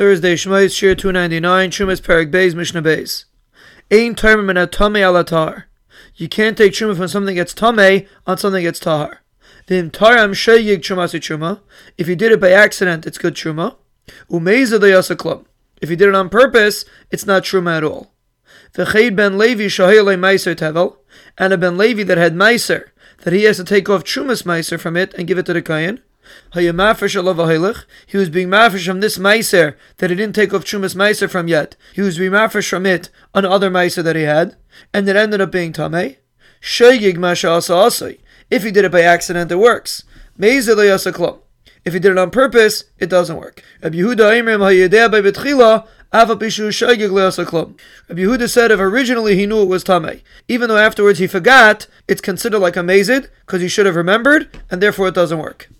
Thursday, Shemais Shir 299, Shumas Perek Beis, Mishnah Beis. Ein term min tame alatar. You can't take truma from something that's tame on something that's tahar. Vim taram sheyig trumasi truma. If you did it by accident, it's good truma. Umeza klum. If you did it on purpose, it's not truma at all. V'cheid ben Levi shahele meiser tevel. And a ben Levi that had meiser, that he has to take off trumas meiser from it and give it to the kayan. He was being mafish from this meiser that he didn't take off Chumas meiser from yet. He was being mafish from it on other meiser that he had, and it ended up being tamei. If he did it by accident, it works. If he did it on purpose, it doesn't work. Rabbi Yehuda said if originally he knew it was Tameh, even though afterwards he forgot, it's considered like a mazid because he should have remembered, and therefore it doesn't work.